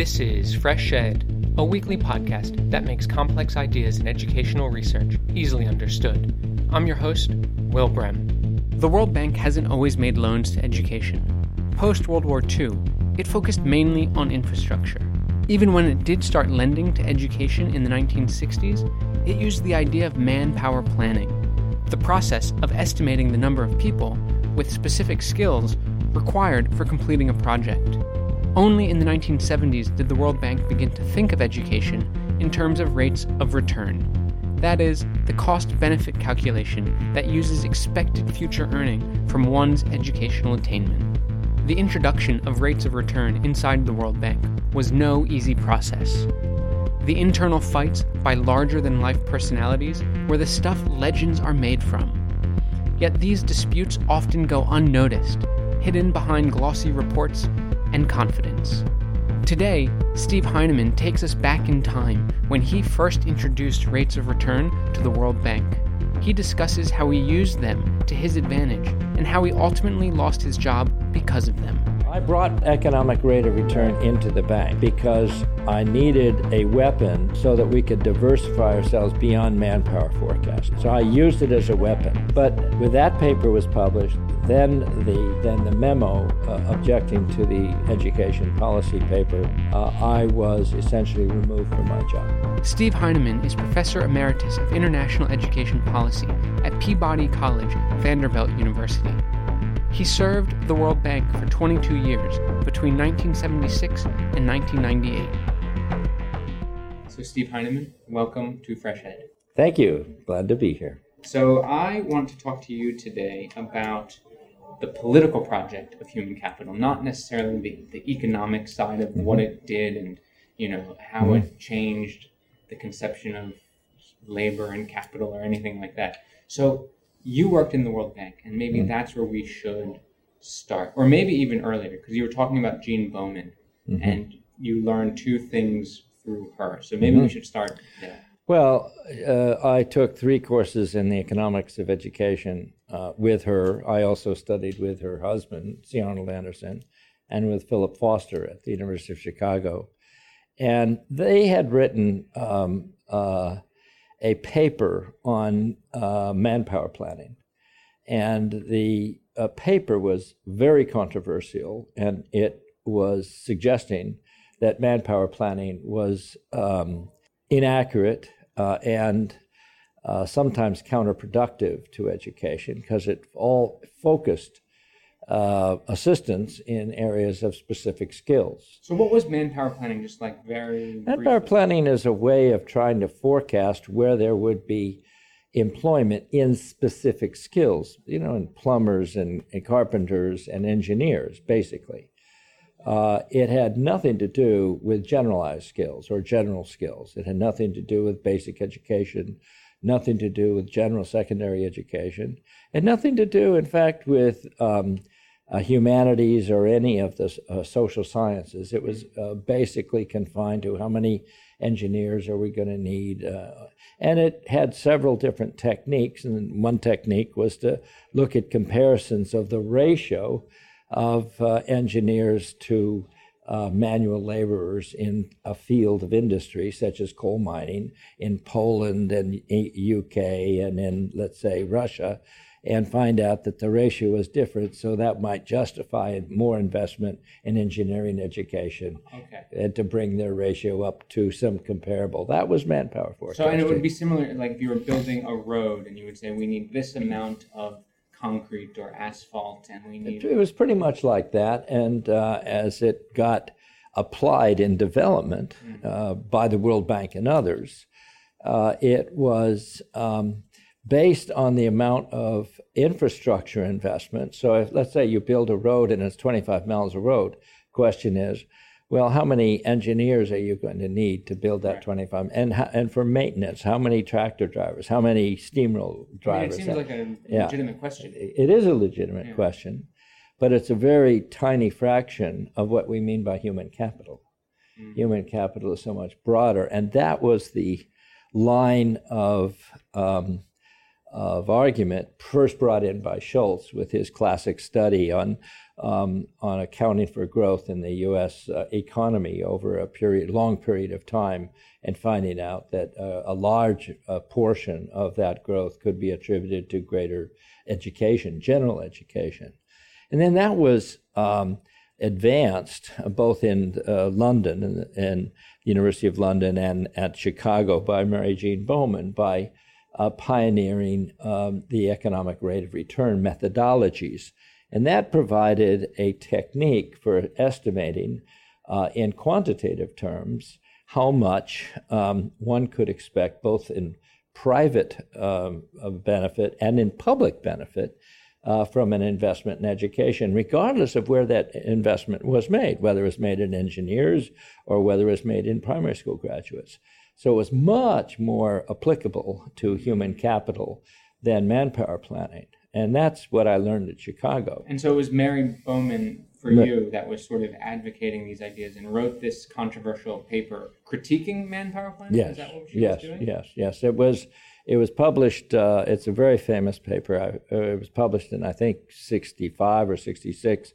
This is Fresh Ed, a weekly podcast that makes complex ideas in educational research easily understood. I'm your host, Will Brehm. The World Bank hasn't always made loans to education. Post World War II, it focused mainly on infrastructure. Even when it did start lending to education in the 1960s, it used the idea of manpower planning, the process of estimating the number of people with specific skills required for completing a project. Only in the 1970s did the World Bank begin to think of education in terms of rates of return. That is, the cost benefit calculation that uses expected future earning from one's educational attainment. The introduction of rates of return inside the World Bank was no easy process. The internal fights by larger than life personalities were the stuff legends are made from. Yet these disputes often go unnoticed, hidden behind glossy reports and confidence. Today, Steve Heyneman takes us back in time when he first introduced rates of return to the World Bank. He discusses how he used them to his advantage and how he ultimately lost his job because of them. I brought economic rate of return into the bank because I needed a weapon so that we could diversify ourselves beyond manpower forecasting. So I used it as a weapon. But when that paper was published, then the then the memo uh, objecting to the education policy paper, uh, I was essentially removed from my job. Steve Heyneman is professor emeritus of international education policy at Peabody College, Vanderbilt University. He served the World Bank for 22 years, between 1976 and 1998. So, Steve Heyneman, welcome to Fresh Ed. Thank you. Glad to be here. So, I want to talk to you today about the political project of human capital, not necessarily the, the economic side of mm-hmm. what it did and you know how mm-hmm. it changed the conception of labor and capital or anything like that. So, you worked in the World Bank, and maybe mm-hmm. that's where we should start, or maybe even earlier, because you were talking about Jean Bowman, mm-hmm. and you learned two things through her. So maybe mm-hmm. we should start there. Well, uh, I took three courses in the economics of education uh, with her. I also studied with her husband, C. Arnold Anderson, and with Philip Foster at the University of Chicago. And they had written um, uh, a paper on uh, manpower planning. And the uh, paper was very controversial, and it was suggesting that manpower planning was um, inaccurate uh, and uh, sometimes counterproductive to education because it all focused uh, assistance in areas of specific skills. So, what was manpower planning? Just like very manpower briefly? planning is a way of trying to forecast where there would be employment in specific skills. You know, in plumbers and, and carpenters and engineers, basically. Uh, it had nothing to do with generalized skills or general skills. It had nothing to do with basic education, nothing to do with general secondary education, and nothing to do, in fact, with um, humanities or any of the uh, social sciences. It was uh, basically confined to how many engineers are we going to need. Uh, and it had several different techniques. And one technique was to look at comparisons of the ratio of uh, engineers to uh, manual laborers in a field of industry such as coal mining in Poland and UK and in, let's say, Russia and find out that the ratio was different. So that might justify more investment in engineering education okay. and to bring their ratio up to some comparable. That was manpower forecasting. So, and it would be similar, like if you were building a road and you would say, we need this amount of concrete or asphalt and we need. It, was pretty much like that. And uh, as it got applied in development mm-hmm. uh, by the World Bank and others, uh, it was. Um, based on the amount of infrastructure investment. So, if, let's say you build a road and it's 25 miles of road, question is, well, how many engineers are you going to need to build that 25? And and for maintenance, how many tractor drivers? How many steamroll drivers? I mean, it seems like a yeah. legitimate question. It is a legitimate yeah. question, but it's a very tiny fraction of what we mean by human capital. Mm-hmm. Human capital is so much broader, and that was the line of um, of argument, first brought in by Schultz with his classic study on um, on accounting for growth in the U.S. Uh, economy over a period, long period of time, and finding out that uh, a large uh, portion of that growth could be attributed to greater education, general education, and then that was um, advanced both in uh, London and, and University of London and at Chicago by Mary Jean Bowman by uh, pioneering um, the economic rate of return methodologies and that provided a technique for estimating uh, in quantitative terms how much um, one could expect both in private um, benefit and in public benefit uh, from an investment in education, regardless of where that investment was made, whether it was made in engineers or whether it was made in primary school graduates. So it was much more applicable to human capital than manpower planning. And that's what I learned at Chicago. And so it was Mary Bowman for you that was sort of advocating these ideas and wrote this controversial paper critiquing manpower planning? Yes. Is that what she was doing? Yes, yes, yes. It was it was published uh, it's a very famous paper. I, uh, it was published in I think 65 or 66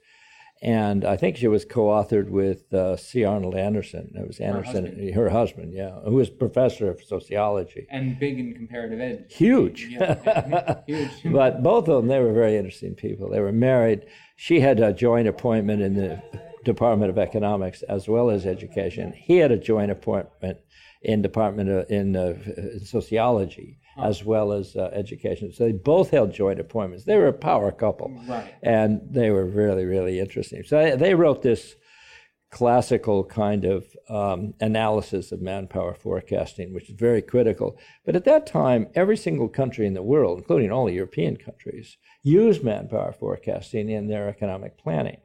and I think she was co-authored with uh, C. Arnold Anderson. It was Anderson, her husband. her husband, yeah, who was professor of sociology and big in comparative ed. Huge, yeah, huge. but both of them, they were very interesting people. They were married. She had a joint appointment in the Department of Economics as well as Education. He had a joint appointment in Department of, in, uh, in sociology as well as uh, education. So they both held joint appointments. They were a power couple, right. and they were really, really interesting. So they wrote this classical kind of um, analysis of manpower forecasting, which is very critical. But at that time, every single country in the world, including all the European countries, used manpower forecasting in their economic planning.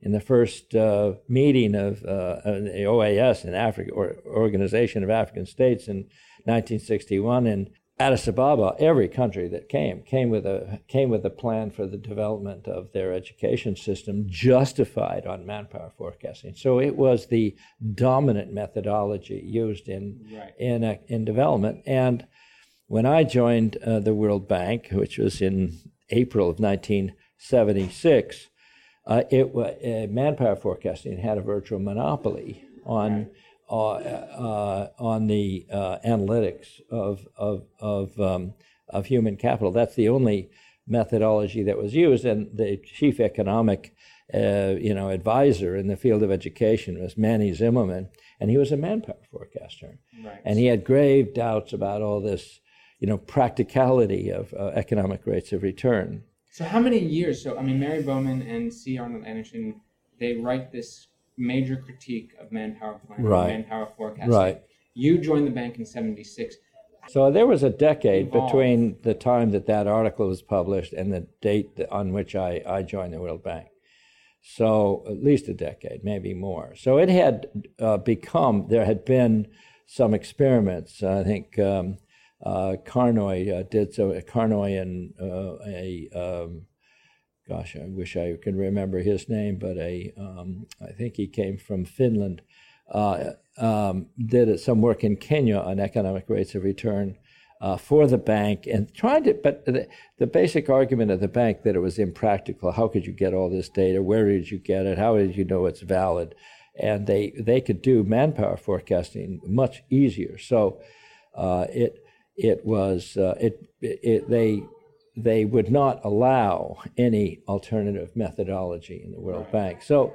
In the first uh, meeting of uh, the OAS, an Africa or Organization of African States, in 1961, and Addis Ababa, every country that came came with a came with a plan for the development of their education system, justified on manpower forecasting. So it was the dominant methodology used in right. in uh, in development. And when I joined uh, the World Bank, which was in April of 1976, uh, it uh, manpower forecasting had a virtual monopoly on. Uh, uh, on the uh, analytics of of of, um, of human capital. That's the only methodology that was used, and the chief economic uh, you know advisor in the field of education was Manny Zymelman, and he was a manpower forecaster, right. and he had grave doubts about all this you know practicality of uh, economic rates of return. So how many years? So I mean, Mary Bowman and C. Arnold Anderson, they write this major critique of manpower planning, right. manpower forecasting. Right. You joined the bank in 76. So there was a decade Evolved. between the time that that article was published and the date on which I, I joined the World Bank. So at least a decade, maybe more. So it had uh, become, there had been some experiments. I think um, Carnoy uh, did so, Carnoy and uh, a um, gosh, I wish I can remember his name, but a um, I think he came from Finland. Uh, um, did some work in Kenya on economic rates of return uh, for the bank and tried to, but the, the, basic argument of the bank that it was impractical. How could you get all this data? Where did you get it? How did you know it's valid? And they they could do manpower forecasting much easier. So uh, it it was uh, it, it they they would not allow any alternative methodology in the World Bank. So,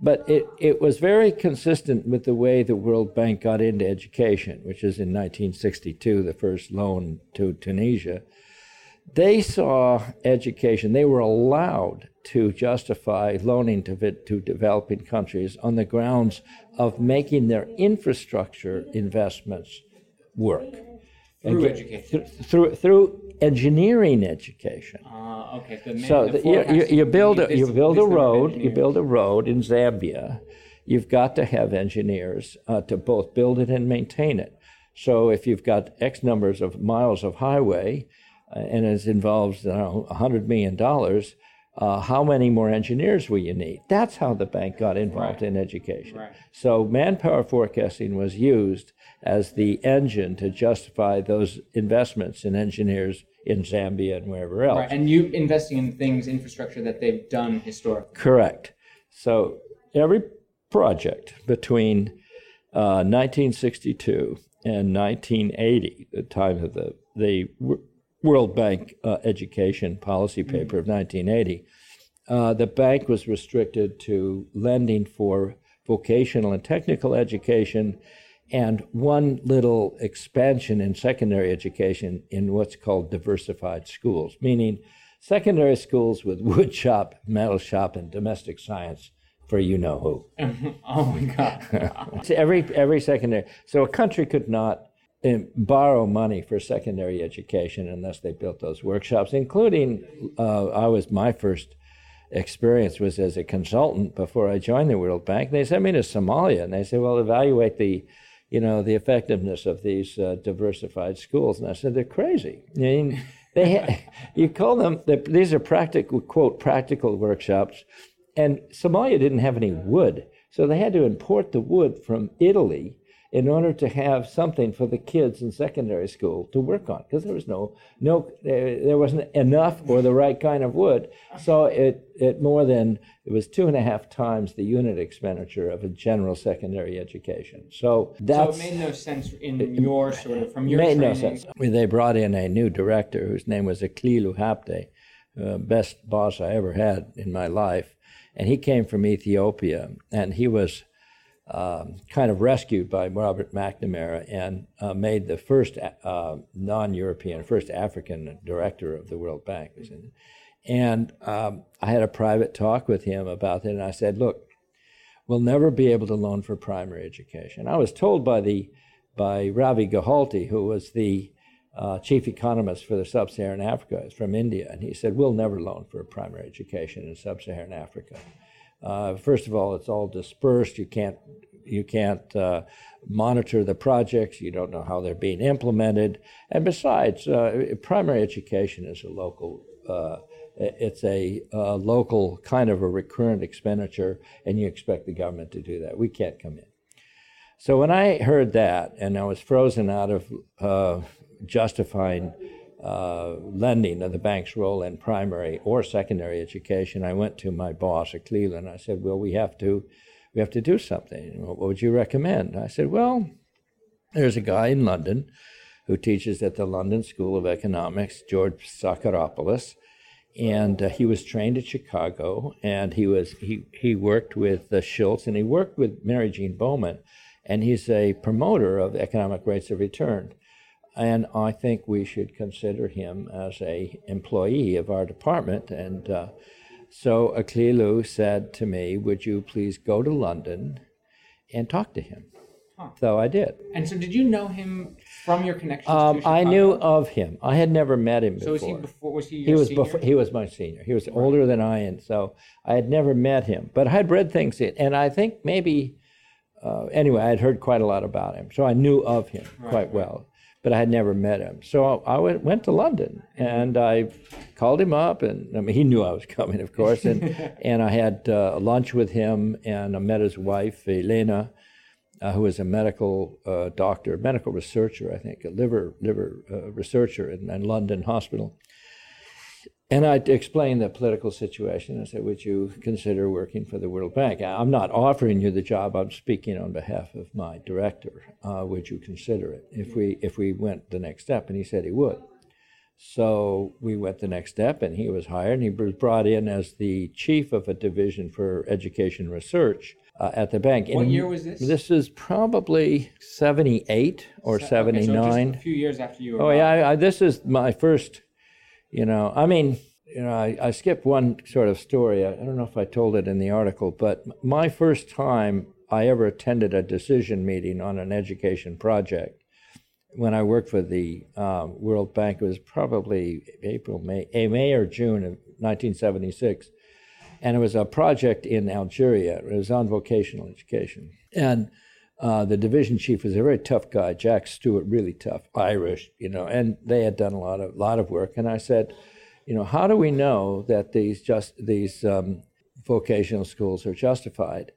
but it, it was very consistent with the way the World Bank got into education, which is in 1962, the first loan to Tunisia. They saw education, they were allowed to justify loaning to, to developing countries on the grounds of making their infrastructure investments work. Through education. Th- through, through engineering education. Uh, okay. So, so the, you, you, you, build a, you build a road. You build a road in Zambia. You've got to have engineers uh, to both build it and maintain it. So if you've got X numbers of miles of highway, uh, and it involves you know, $100 million, uh, how many more engineers will you need? That's how the bank got involved right. in education. Right. So manpower forecasting was used as the engine to justify those investments in engineers in Zambia and wherever else. Right, and you investing in things, infrastructure that they've done historically. Correct. So every project between uh, 1962 and 1980, the time of the, the World Bank uh, education policy mm-hmm. paper of 1980, uh, the bank was restricted to lending for vocational and technical education and one little expansion in secondary education in what's called diversified schools, meaning secondary schools with wood shop, metal shop, and domestic science for you know who. oh my God. so every, every secondary, so a country could not borrow money for secondary education unless they built those workshops, including, uh, I was my first experience was as a consultant before I joined the World Bank. They sent me to Somalia and they said, well, evaluate the you know, the effectiveness of these uh, diversified schools. And I said, they're crazy. I mean, they you call them, these are practical, quote, practical workshops. And Somalia didn't have any wood. So they had to import the wood from Italy in order to have something for the kids in secondary school to work on because there was no no there wasn't enough or the right kind of wood. So it it more than it was two and a half times the unit expenditure of a general secondary education. So that's so it made no sense in it, your sort of from your made training. no sense they brought in a new director whose name was Aklilu Habte uh, best boss I ever had in my life. And he came from Ethiopia and he was um, kind of rescued by Robert McNamara and uh, made the first uh, non-European, first African director of the World Bank. And um, I had a private talk with him about it, and I said, "Look, we'll never be able to loan for primary education." I was told by the by Ravi Gehalti, who was the uh, chief economist for the sub-Saharan Africa, is from India, and he said, "We'll never loan for primary education in sub-Saharan Africa." Uh, first of all, it's all dispersed. You can't you can't uh, monitor the projects. You don't know how they're being implemented. And besides, uh, primary education is a local. Uh, it's a, local kind of a recurrent expenditure, and you expect the government to do that. We can't come in. So when I heard that, and I was frozen out of uh, justifying uh, lending of the bank's role in primary or secondary education, I went to my boss at Cleveland. I said, "Well, we have to, we have to do something. What would you recommend?" I said, "Well, there's a guy in London who teaches at the London School of Economics, George Psacharopoulos." And uh, he was trained at Chicago, and he was he he worked with uh, Schultz, and he worked with Mary Jean Bowman, and he's a promoter of economic rates of return and I think we should consider him as a employee of our department. And uh, so Aklilu said to me, "Would you please go to London and talk to him?" Huh. So I did. And so, did you know him from your connection? Um, I knew of him. I had never met him before. So was he before? Was he? he was senior? before. He was my senior. He was right. older than I, and so I had never met him. But I had read things in, and I think maybe. Uh, anyway, I had heard quite a lot about him, so I knew of him right, quite right. well but I had never met him. So I went, went to London and I called him up, and I mean, he knew I was coming, of course, and, and I had uh, lunch with him, and I met his wife, Elena, uh, who is a medical uh, doctor, medical researcher, I think, a liver liver uh, researcher in, in London Hospital. And I explained the political situation. I said, Would you consider working for the World Bank? I'm not offering you the job, I'm speaking on behalf of my director. Uh, would you consider it if we, if we went the next step? And he said he would. So we went the next step, and he was hired, and he was brought in as the chief of a division for education research. Uh, at the bank. What and year was this? This is probably 78 or Se- 79. Okay, so a few years after you were. Oh, yeah. I, I, this is my first you know, I mean, you know, I, I skipped one sort of story. I, I don't know if I told it in the article, but my first time I ever attended a decision meeting on an education project when I worked for the um, World Bank, it was probably April, May, eh, May or June of 1976. And it was a project in Algeria. It was on vocational education. And uh, the division chief was a very tough guy, Jack Stewart, really tough, Irish, you know, and they had done a lot of lot of work. And I said, you know, how do we know that these just these um, vocational schools are justified?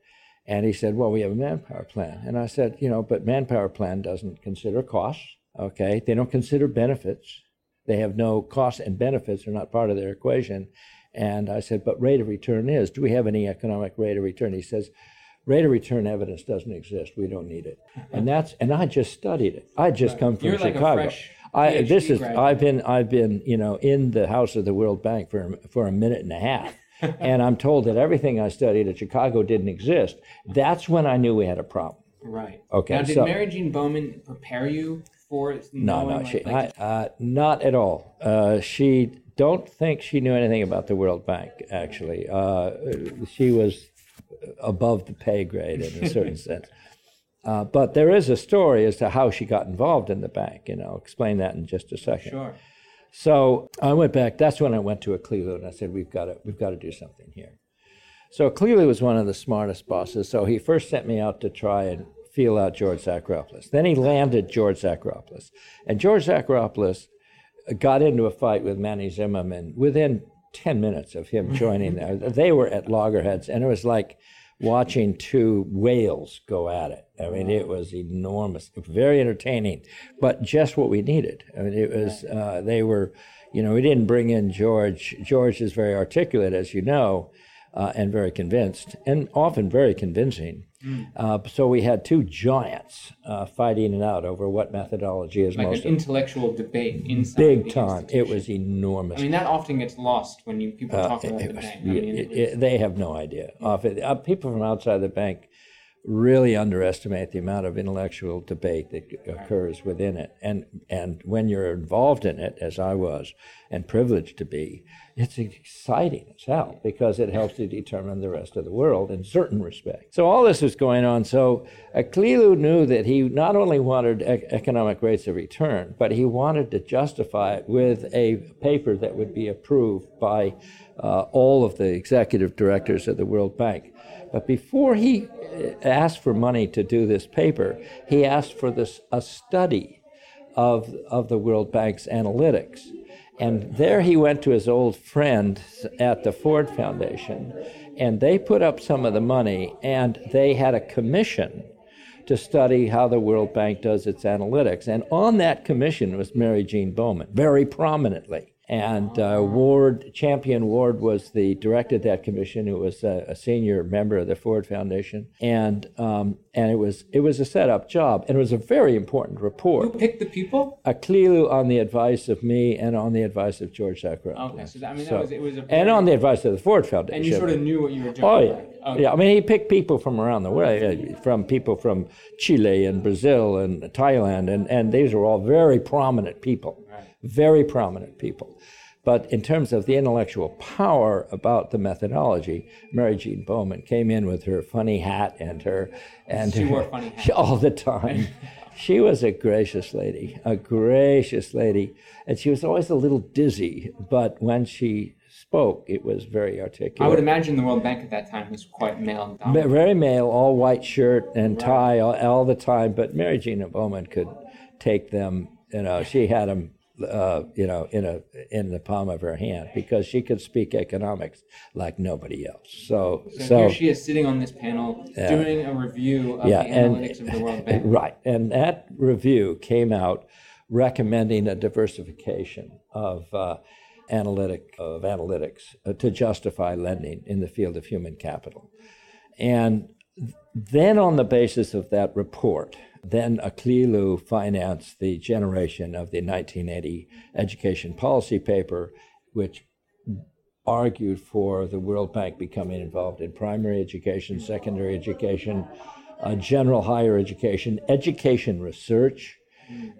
And he said, well, we have a manpower plan. And I said, you know, but manpower plan doesn't consider costs. Okay, they don't consider benefits. They have no costs and benefits are not part of their equation. And I said, but rate of return is. Do we have any economic rate of return? He says, rate of return evidence doesn't exist. We don't need it. And that's and I just studied it. I just come from You're like Chicago. fresh I this is graduate. I've been I've been you know in the house of the World Bank for for a minute and a half. and I'm told that everything I studied at Chicago didn't exist. That's when I knew we had a problem. Right. Okay, Now, did so- Mary Jean Bowman prepare you for No, no, she, like, I, uh, not at all. Uh, she don't think she knew anything about the World Bank. Actually, uh, she was above the pay grade in a certain sense. Uh, but there is a story as to how she got involved in the bank, and I'll explain that in just a second. Sure. So I went back. That's when I went to Aklilu and I said, "We've got to, we've got to do something here." So Aklilu was one of the smartest bosses. So he first sent me out to try and feel out George Psacharopoulos. Then he landed George Psacharopoulos, and George Psacharopoulos got into a fight with Manny Zymelman within ten minutes of him joining there. They were at loggerheads, and it was like watching two whales go at it. I mean, it was enormous, very entertaining, but just what we needed. I mean, it was, uh, they were, you know, we didn't bring in George. George is very articulate, as you know, uh, and very convinced, and often very convincing. Uh, so we had two giants uh, fighting it out over what methodology is Like most an intellectual debate inside big time. It was enormous. I mean, that often gets lost when you people talk about Uh, It the was- bank. I mean, it- it- they have no idea. Of it. Uh, people from outside the bank really underestimate the amount of intellectual debate that occurs within it. And and when you're involved in it, as I was, and privileged to be, it's exciting as hell because it helps to determine the rest of the world in certain respects. So all this was going on. So Aklilu knew that he not only wanted ec- economic rates of return, but he wanted to justify it with a paper that would be approved by uh, all of the executive directors of the World Bank. But before he uh, asked for money to do this paper, he asked for this a study of of the World Bank's analytics. And there he went to his old friend at the Ford Foundation, and they put up some of the money, and they had a commission to study how the World Bank does its analytics. And on that commission was Mary Jean Bowman, very prominently. And uh, Ward, Champion Ward, was the director of that commission, who was a, a senior member of the Ford Foundation, and um, and it was it was a set up job, and it was a very important report. Who picked the people? Aklilu on the advice of me and on the advice of George Psacharopoulos. Okay, so that, I mean, So- that was it was a and on the advice of the Ford Foundation. and you sort of knew what you were doing. Oh yeah, right? Okay. yeah. I mean, he picked people from around the world, uh, from people from Chile and Brazil and Thailand, and and these were all very prominent people, very prominent people. But in terms of the intellectual power about the methodology, Mary Jean Bowman came in with her funny hat and her and She her, wore funny hats. all the time. she was a gracious lady, a gracious lady, and she was always a little dizzy. But when she spoke, it was very articulate. I would imagine the World Bank at that time was quite male Ma- dominated. Very male, all white shirt and tie all, all the time. But Mary Jean Bowman could take them. You know, she had them. Uh, you know, in a in the palm of her hand because she could speak economics like nobody else. So, So, so, here she is sitting on this panel doing a review of yeah, the and analytics of the World Bank. right, and that review came out recommending a diversification of uh, analytic of analytics uh, to justify lending in the field of human capital, and then on the basis of that report, then Aklilu financed the generation of the 1980 education policy paper, which argued for the World Bank becoming involved in primary education, secondary education, uh, general higher education, education research,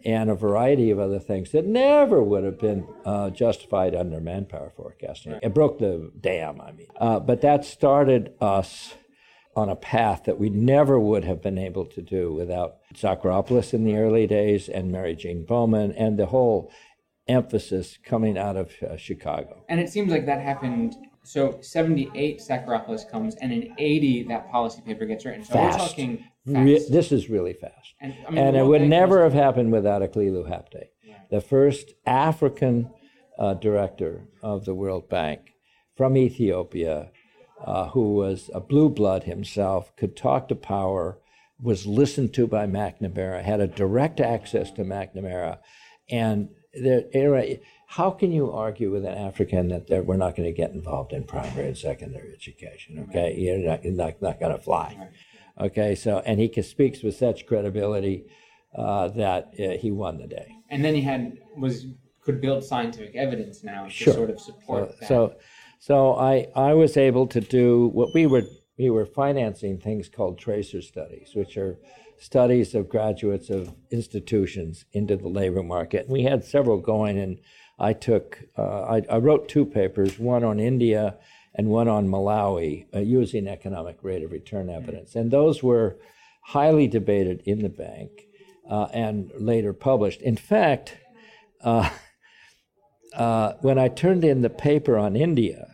and a variety of other things that never would have been uh, justified under manpower forecasting. It broke the dam, I mean. Uh, but that started us on a path that we never would have been able to do without Psacharopoulos in the early days and Mary Jean Bowman and the whole emphasis coming out of uh, Chicago. And it seems like that happened. So 78, Psacharopoulos comes, and in 80, that policy paper gets written. So Fast. we're talking fast. Re- this is really fast. and I mean, and it would never have happened without Aklilu Habte, the first African uh, director of the World Bank from Ethiopia, uh, who was a blue blood himself, could talk to power, was listened to by McNamara, had a direct access to McNamara, and there, anyway, how can you argue with an African that we're not going to get involved in primary and secondary education? Okay, you're not, you're not, not going to fly. Okay, so and he speaks with such credibility uh, that uh, he won the day. And then he had was could build scientific evidence now to sort of support so, that. So, so I I was able to do what we were we were financing things called tracer studies, which are studies of graduates of institutions into the labor market. And we had several going, and I took, uh, I, I, wrote two papers, one on India and one on Malawi, uh, using economic rate of return evidence. And those were highly debated in the bank uh, and later published. In fact, uh, uh, when I turned in the paper on India,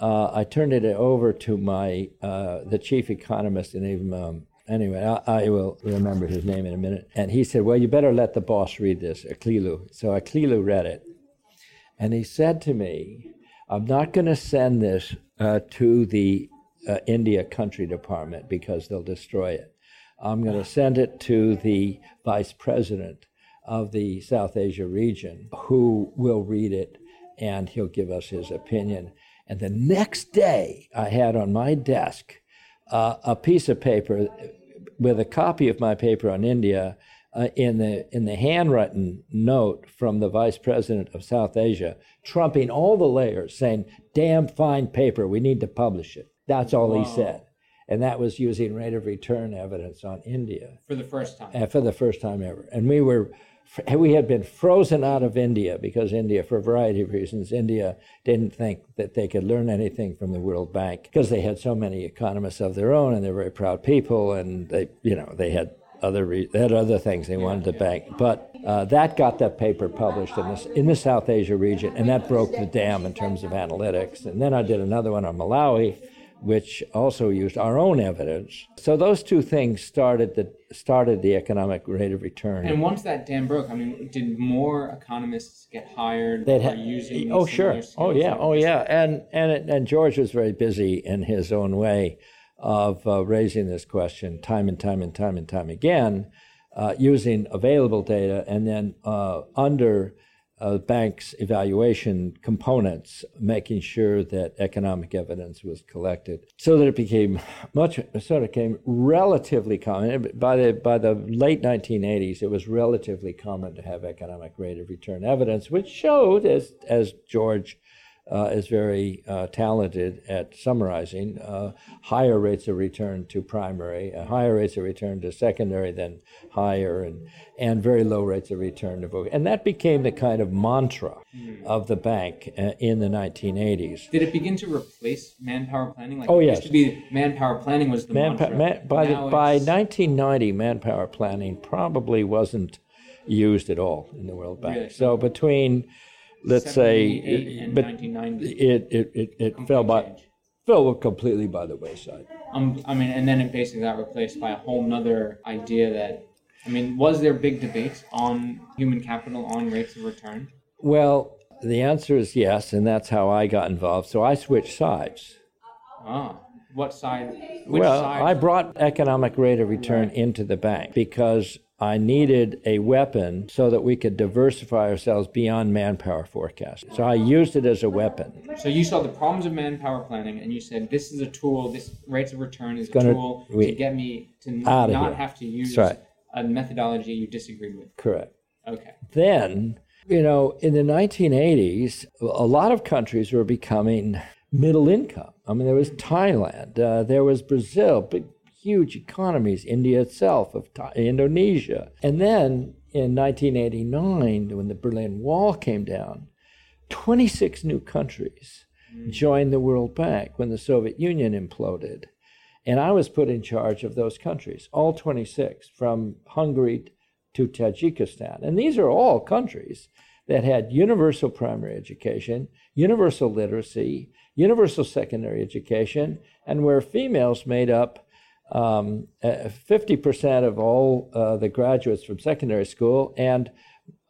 uh, I turned it over to my the chief economist in um, anyway, I, I, will remember his name in a minute. And he said, Well, you better let the boss read this, Aklilu. So Aklilu read it. And he said to me, I'm not going to send this uh, to the uh, India Country Department because they'll destroy it. I'm going to send it to the vice president of the South Asia region who will read it and he'll give us his opinion. And the next day, I had on my desk uh, a piece of paper with a copy of my paper on India uh, in the in the handwritten note from the vice president of South Asia, trumping all the layers, saying, "Damn fine paper, we need to publish it." That's all wow. he said, and that was using rate of return evidence on India for the first time. Uh, for the first time ever, and we were we had been frozen out of India because India, for a variety of reasons, India didn't think that they could learn anything from the World Bank because they had so many economists of their own and they're very proud people and they, you know, they had other re- they had other things they wanted to bank. But uh, that got that paper published in this in the South Asia region, and that broke the dam in terms of analytics. And then I did another one on Malawi, which also used our own evidence. So those two things started the started the economic rate of return. And once that dam broke, I mean, did more economists get hired? They'd ha- using oh sure, oh yeah, oh yeah, and and it, and George was very busy in his own way of uh, raising this question time and time and time and time again, uh, using available data and then uh, under uh, bank's evaluation components, making sure that economic evidence was collected, so that it became much sort of became relatively common. By the by the late 1980s, it was relatively common to have economic rate of return evidence, which showed, as as George is very uh, talented at summarizing uh, higher rates of return to primary, uh, higher rates of return to secondary than higher, and, and very low rates of return to voc. And that became the kind of mantra mm. of the bank uh, in the 1980s. Did it begin to replace manpower planning? Like oh, yes. used to be manpower planning was the manpower. Man, by, the, by 1990, manpower planning probably wasn't used at all in the World Bank. Really? So between let's say, but it it it, it fell by fell completely by the wayside. Um, I mean, and then it basically got replaced by a whole nother idea that, I mean, was there big debates on human capital on rates of return? Well, the answer is yes, and that's how I got involved. So I switched sides. Ah. What side? well, side? I brought economic rate of return right. into the bank because I needed a weapon so that we could diversify ourselves beyond manpower forecasting. So I used it as a weapon. So you saw the problems of manpower planning and you said, this is a tool, this rates of return is a Gonna, tool we, to get me to not here. have to use right. a methodology you disagreed with. Correct. Okay. Then, you know, in the 1980s, a lot of countries were becoming middle income. I mean, there was Thailand, uh, there was Brazil, big huge economies, India itself, of Indonesia. And then in 1989, when the Berlin Wall came down, 26 new countries mm. joined the World Bank when the Soviet Union imploded. And I was put in charge of those countries, all 26, from Hungary to Tajikistan. And these are all countries that had universal primary education, universal literacy, universal secondary education, and where females made up um, 50% of all uh, the graduates from secondary school and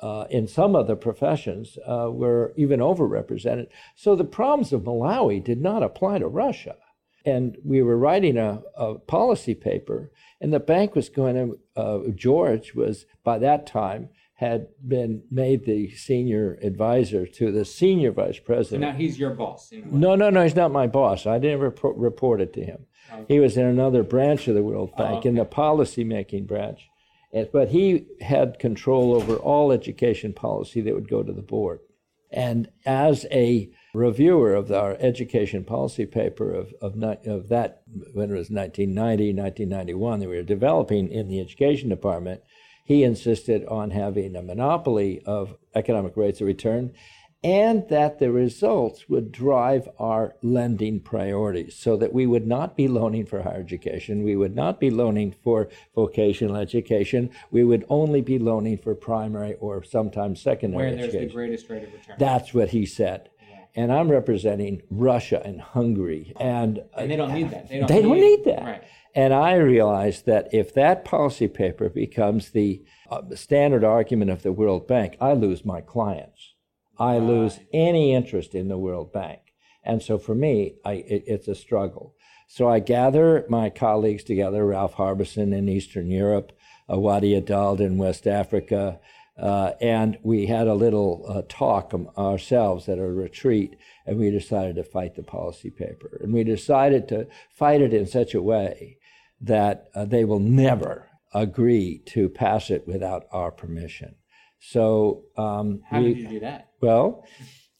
uh, in some of the professions uh, were even overrepresented. So the problems of Malawi did not apply to Russia. And we were writing a, a policy paper, and the bank was going to, uh, George was by that time had been made the senior advisor to the senior vice president. now he's your boss. No, no, no, he's not my boss. I didn't report, report it to him. He was in another branch of the World oh, Bank, in the policy making branch. But he had control over all education policy that would go to the board. And as a reviewer of our education policy paper of, of, of that, when it was 1990, 1991, that we were developing in the education department, he insisted on having a monopoly of economic rates of return and that the results would drive our lending priorities so that we would not be loaning for higher education, we would not be loaning for vocational education, we would only be loaning for primary or sometimes secondary Where there's education. the greatest rate of return. That's what he said. And I'm representing Russia and Hungary. And, and they don't need that. They don't, they don't need that. Right. And I realized that if that policy paper becomes the uh, standard argument of the World Bank, I lose my clients. I lose any interest in the World Bank. And so for me, I, it, it's a struggle. So I gather my colleagues together, Ralph Harbison in Eastern Europe, uh, Wadi Haddad in West Africa, uh, and we had a little uh, talk ourselves at a retreat, and we decided to fight the policy paper. And we decided to fight it in such a way that uh, they will never agree to pass it without our permission. So, um, How we, did you do that? well,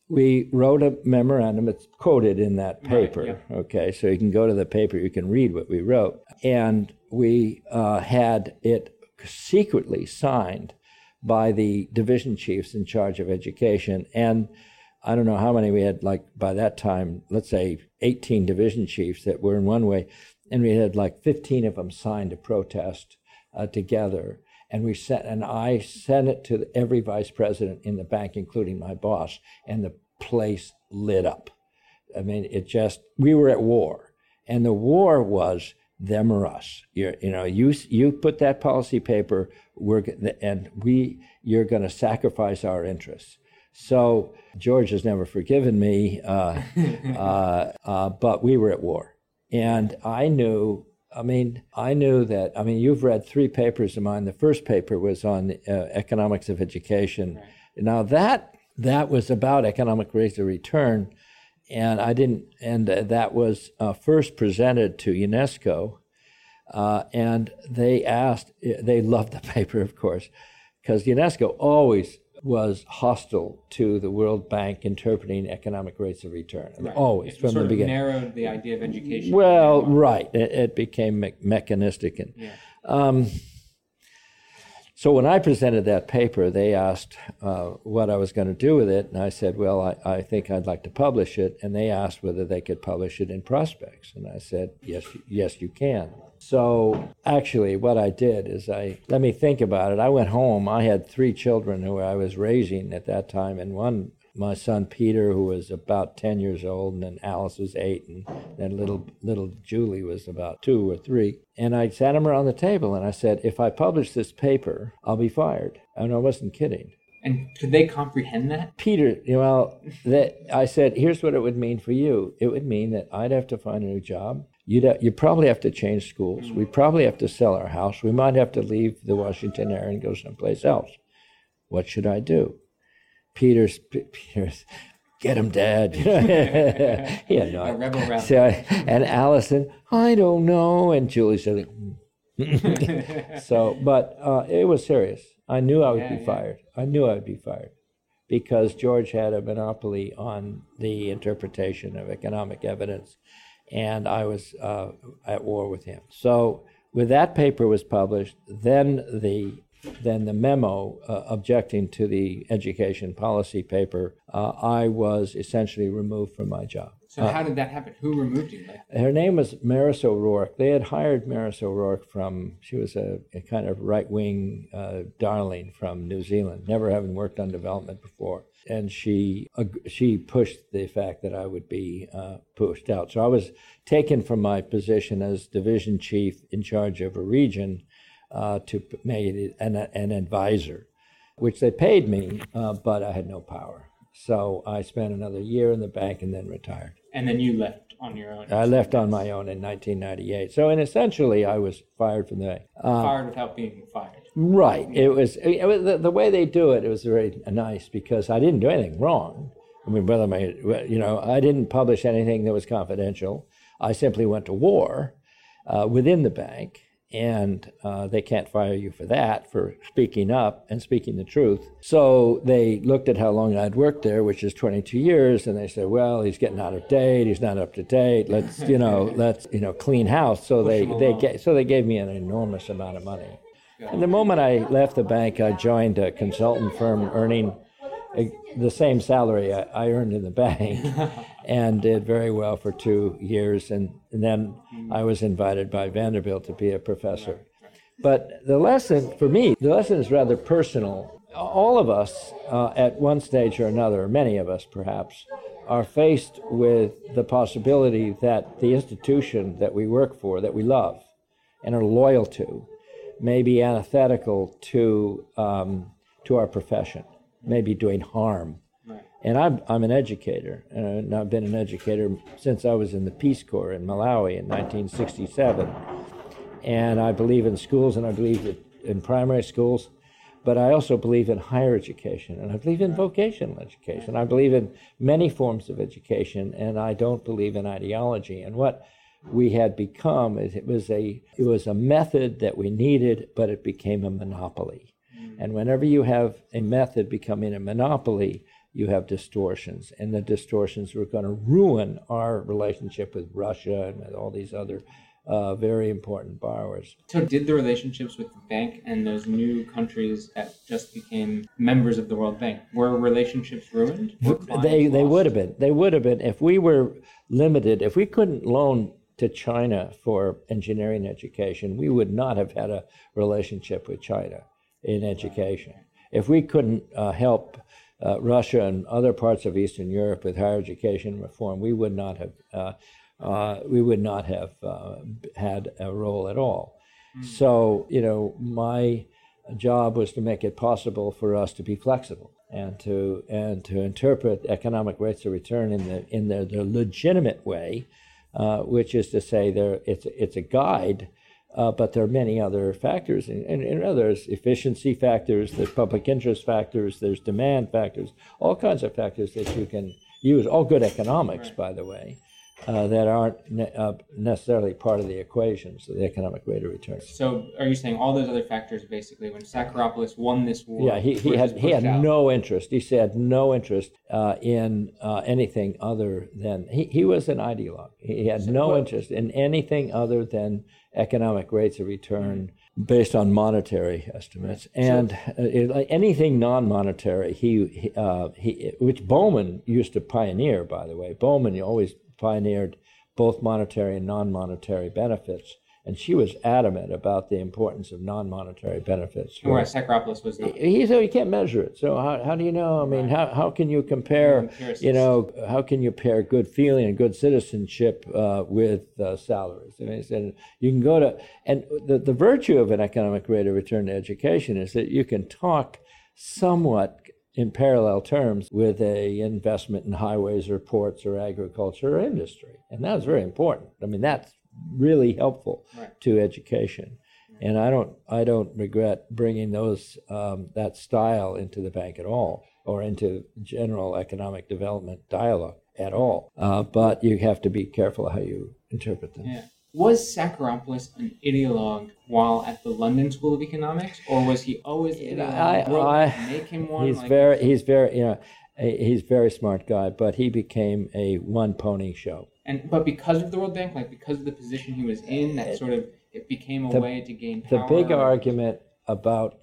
we wrote a memorandum. It's quoted in that Right, paper. yeah. Okay, so you can go to the paper, you can read what we wrote. And we uh, had it secretly signed by the division chiefs in charge of education. And I don't know how many we had, like by that time, let's say 18 division chiefs that were in one way. And we had like 15 of them signed a protest uh, together. And we sent, and I sent it to every vice president in the bank, including my boss, and the place lit up. I mean, it just, we were at war. And the war was them or us. You're, you know, you, you put that policy paper, we're, and we, you're going to sacrifice our interests. So George has never forgiven me, uh, uh, uh, but we were at war. And I knew, I mean, I knew that, I mean, you've read three papers of mine. The first paper was on uh, economics of education. Now that, that was about economic rates of return. And I didn't, and that was uh, first presented to UNESCO. Uh, and they asked, they loved the paper, of course, because UNESCO always was hostile to the World Bank interpreting economic rates of return. Mean, Always, It from the beginning. narrowed the idea of education. Well, right. It, it became me- mechanistic. And, Yeah. um, so when I presented that paper, they asked uh, what I was going to do with it. And I said, well, I, I think I'd like to publish it. And they asked whether they could publish it in Prospects. And I said, yes, yes, you can. So actually, what I did is I let me think about it. I went home. I had three children who I was raising at that time, and one my son Peter, who was about ten years old, and then Alice was eight, and then little little Julie was about two or three. And I sat them around the table, and I said, "If I publish this paper, I'll be fired." And I wasn't kidding. And could they comprehend that? Peter, you know, that I said, here's what it would mean for you. It would mean that I'd have to find a new job. You'd ha- you'd probably have to change schools. Mm. We'd probably have to sell our house. We might have to leave the Washington area and go someplace else. What should I do? Peter's, P- Peter's, get him, Dad. he had no A rebel so, and Allison, I don't know. And Julie said, so, but uh, it was serious. I knew I would Yeah, be yeah. fired. I knew I would be fired because George had a monopoly on the interpretation of economic evidence, and I was uh, at war with him. So, when that paper was published, then the then the memo uh, objecting to the education policy paper, uh, I was essentially removed from my job. So how did that happen? Who removed you? Her name was Maris O'Rourke. They had hired Maris O'Rourke from, she was a, a kind of right wing uh, darling from New Zealand, never having worked on development before. And she, she pushed the fact that I would be uh, pushed out. So I was taken from my position as division chief in charge of a region uh, to make it an, an advisor, which they paid me, uh, but I had no power. So I spent another year in the bank and then retired. and then you left on your own. I left on my own in 1998. So, and essentially, I was fired from the bank. Uh, fired without being fired. Right. It was, it was the, the, way they do it. It was very nice because I didn't do anything wrong. I mean, whether my, you know, I didn't publish anything that was confidential. I simply went to war uh, within the bank and uh, they can't fire you for that for speaking up and speaking the truth. So they looked at how long i'd worked there which is 22 years and they said well he's getting out of date. He's not up to date. Let's you know let's you know clean house. So they they get, so they gave me an enormous amount of money. And the moment i left the bank i joined a consultant firm earning the same salary I, I, earned in the bank and did very well for two years. And, and, then I was invited by Vanderbilt to be a professor. But the lesson, for me, the lesson is rather personal. All of us, uh, at one stage or another, many of us perhaps, are faced with the possibility that the institution that we work for, that we love and are loyal to, may be antithetical to, um, to our profession may be doing harm. Right. And I'm, I'm an educator, and I've been an educator since I was in the Peace Corps in Malawi in 1967. And I believe in schools, and I believe in primary schools, but I also believe in higher education, and I believe in vocational education. I believe in many forms of education, and I don't believe in ideology. And what we had become is it was a it was a method that we needed, but it became a monopoly. Mm. And whenever you have a method becoming a monopoly, you have distortions. And the distortions were going to ruin our relationship with Russia and with all these other uh, very important borrowers. So, did the relationships with the bank and those new countries that just became members of the World Bank were relationships ruined? They they would have been. They would have been if we were limited. If we couldn't loan to China for engineering education, we would not have had a relationship with China in education. If we couldn't uh, help uh, Russia and other parts of Eastern Europe with higher education reform, we would not have uh, uh we would not have uh, had a role at all. Mm. So you know, my job was to make it possible for us to be flexible and to and to interpret economic rates of return in the in the, the legitimate way, uh, which is to say, there it's it's a guide uh, but there are many other factors, and, and, and there's efficiency factors, there's public interest factors, there's demand factors, all kinds of factors that you can use. All good economics, right. by the way, uh, that aren't ne- uh, necessarily part of the equation, so the economic rate of return. So, are you saying all those other factors, basically, when Psacharopoulos won this war? Yeah, he, he had he had out? no interest. He said no interest uh, in uh, anything other than he, he was an ideologue. He had so no what, interest in anything other than economic rates of return based on monetary estimates and uh, anything non-monetary he, uh, he which bowman used to pioneer by the way bowman always pioneered both monetary and non-monetary benefits and she was adamant about the importance of non-monetary benefits. Whereas Psacharopoulos was not. He said you can't measure it. So how, how do you know? I mean, right. how, how can you compare? You know, how can you pair good feeling and good citizenship uh, with uh, salaries? I mean, he said you can go to and the the virtue of an economic rate of return to education is that you can talk somewhat in parallel terms with a investment in highways or ports or agriculture or industry and that's very important i mean that's really helpful right. to education. And I don't, I don't regret bringing those um, that style into the bank at all, or into general economic development dialogue at all. Uh, but you have to be careful how you interpret them. Yeah. Was Psacharopoulos an ideologue while at the London School of Economics, or was he always an I, I, make him one? He's like very, he's very, you know, he's very smart guy, but he became a one pony show. And but because of the World Bank, like because of the position he was in, that sort of it became a the, way to gain power. The big argument about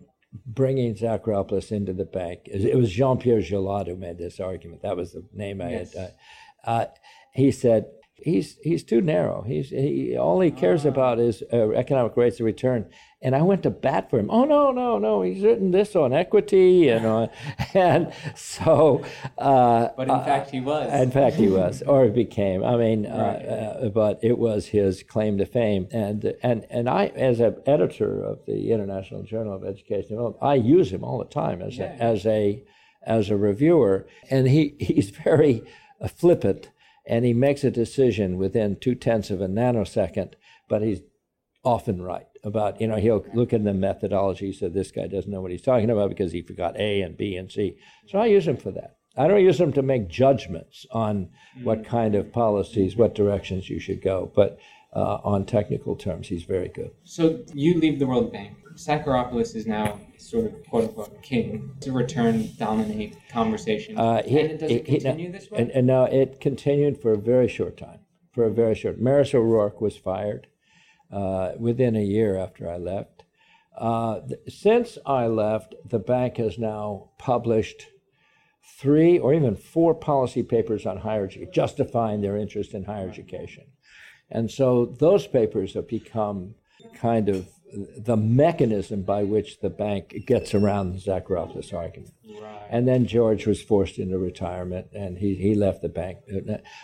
bringing Psacharopoulos into the bank is it was Jean Pierre Jallade who made this argument. That was the name I yes. had. Uh, he said he's he's too narrow. He's he all he cares ah. about is uh, economic rates of return. And I went to bat for him. Oh no no no! He's written this on equity and on, and so. Uh, but in uh, fact, he was. In fact, he was, or he became. I mean, uh, right. Uh, but it was his claim to fame. And and and I, as an editor of the International Journal of Education Development, I use him all the time as yeah. a, as a as a reviewer, and he he's very flippant and he makes a decision within two tenths of a nanosecond, but he's often right about, you know, he'll look at the methodology, so this guy doesn't know what he's talking about because he forgot A and B and C. So I use him for that. I don't use them to make judgments on what kind of policies, what directions you should go, but uh, on technical terms, he's very good. So you leave the World Bank. Psacharopoulos is now sort of quote unquote king to return, dominate conversation. Uh, he, and does it continue he, this way? And, and no, it continued for a very short time. For a very short. Maris O'Rourke was fired uh, within a year after I left. Uh, since I left, the bank has now published three or even four policy papers on higher education, justifying their interest in higher education. And so those papers have become kind of the mechanism by which the bank gets around the Psacharopoulos argument. Right. And then George was forced into retirement and he, he left the bank.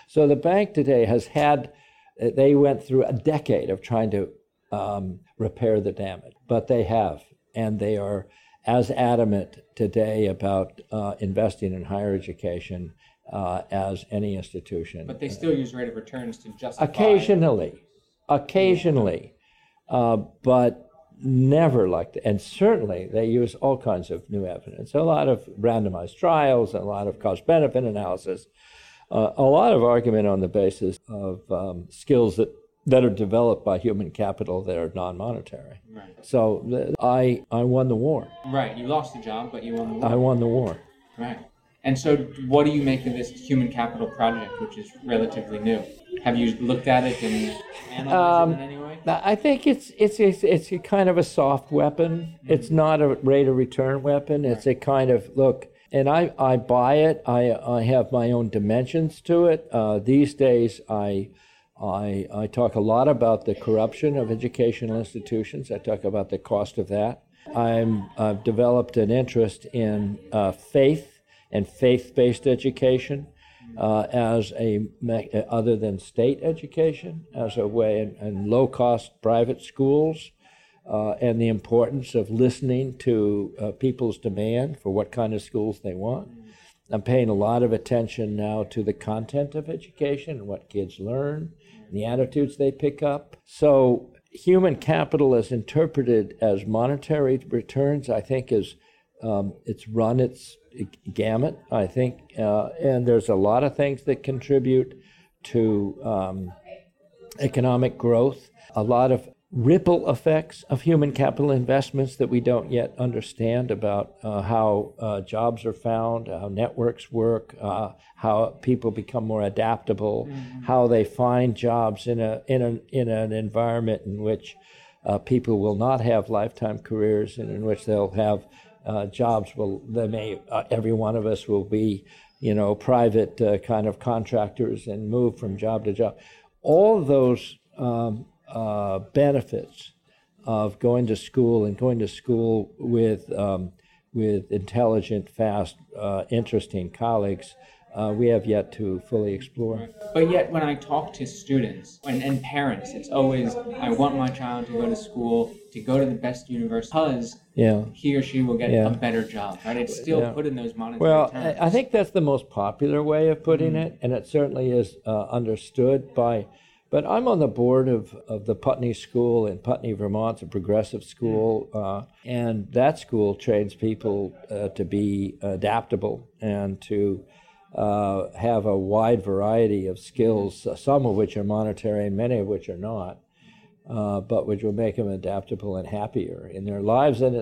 So the bank today has had, they went through a decade of trying to um, repair the damage, but they have. And they are as adamant today about uh, investing in higher education uh, as any institution. But they still use rate of returns to justify. Occasionally, occasionally, uh, but never like that. And certainly, they use all kinds of new evidence, a lot of randomized trials, a lot of cost-benefit analysis, uh, a lot of argument on the basis of um, skills that that are developed by human capital that are non-monetary. Right. So I I won the war. Right. You lost the job, but you won the war. I won the war. Right. And so, what do you make of this human capital project, which is relatively new? Have you looked at it and analyzed um, it in any way? I think it's it's it's, it's a kind of a soft weapon. Mm-hmm. It's not a rate of return weapon. It's right. a kind of look. And I, I buy it. I, I have my own dimensions to it. Uh, these days, I I, I talk a lot about the corruption of educational institutions. I talk about the cost of that. I'm, I've developed an interest in uh, faith and faith-based education uh, as a other than state education as a way and, and low-cost private schools uh, and the importance of listening to uh, people's demand for what kind of schools they want. I'm paying a lot of attention now to the content of education and what kids learn and the attitudes they pick up. So, human capital, as interpreted as monetary returns, I think is um, it's run its gamut. I think, uh, and there's a lot of things that contribute to um, economic growth. A lot of ripple effects of human capital investments that we don't yet understand about uh, how uh, jobs are found, how networks work, uh, how people become more adaptable, mm-hmm. how they find jobs in a in a in an environment in which uh, people will not have lifetime careers and in which they'll have uh, jobs. Will they may uh, every one of us will be you know private kind of contractors and move from job to job. All those um, uh, benefits of going to school and going to school with um, with intelligent, fast, uh, interesting colleagues. Uh, we have yet to fully explore. But yet, when I talk to students and, and parents, it's always I want my child to go to school, to go to the best university, because yeah. he or she will get yeah. a better job. Right? It's still yeah. put in those monetary well, terms. I think that's the most popular way of putting mm-hmm. it, and it certainly is uh, understood by but I'm on the board of, of the Putney School in Putney, Vermont, a progressive school. Uh, and that school trains people uh, to be adaptable and to uh, have a wide variety of skills, some of which are monetary and many of which are not. Uh, but which will make them adaptable and happier in their lives. And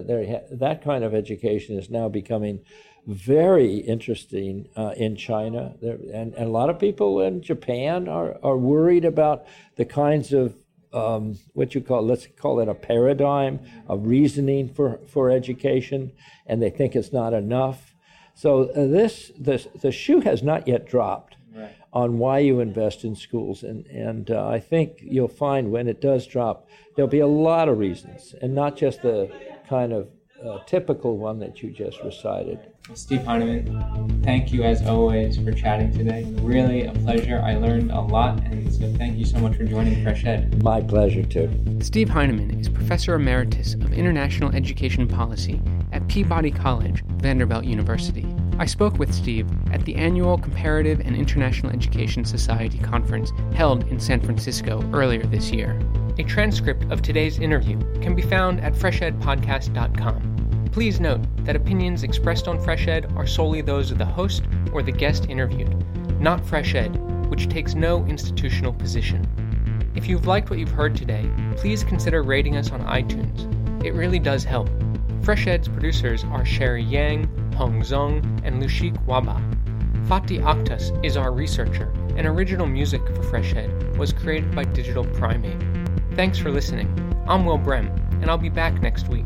that kind of education is now becoming very interesting uh, in China. There, and, and, a lot of people in Japan are, are worried about the kinds of um, what you call, let's call it a paradigm of reasoning for, for education, and they think it's not enough. So uh, this, this, the shoe has not yet dropped right. on why you invest in schools. And, and uh, I think you'll find when it does drop, there'll be a lot of reasons, and not just the kind of uh, typical one that you just recited. Steve Heyneman, thank you as always for chatting today. Really a pleasure. I learned a lot, and so thank you so much for joining Fresh Ed. My pleasure, too. Steve Heyneman is Professor Emeritus of International Education Policy at Peabody College, Vanderbilt University. I spoke with Steve at the annual Comparative and International Education Society conference held in San Francisco earlier this year. A transcript of today's interview can be found at freshedpodcast.com. Please note that opinions expressed on Fresh Ed are solely those of the host or the guest interviewed, not Fresh Ed, which takes no institutional position. If you've liked what you've heard today, please consider rating us on iTunes. It really does help. Fresh Ed's producers are Sherry Yang, Hong Zong, and Lushik Waba. Fatih Akhtas is our researcher, and original music for Fresh Ed was created by Digital Primate. Thanks for listening. I'm Will Brehm, and I'll be back next week.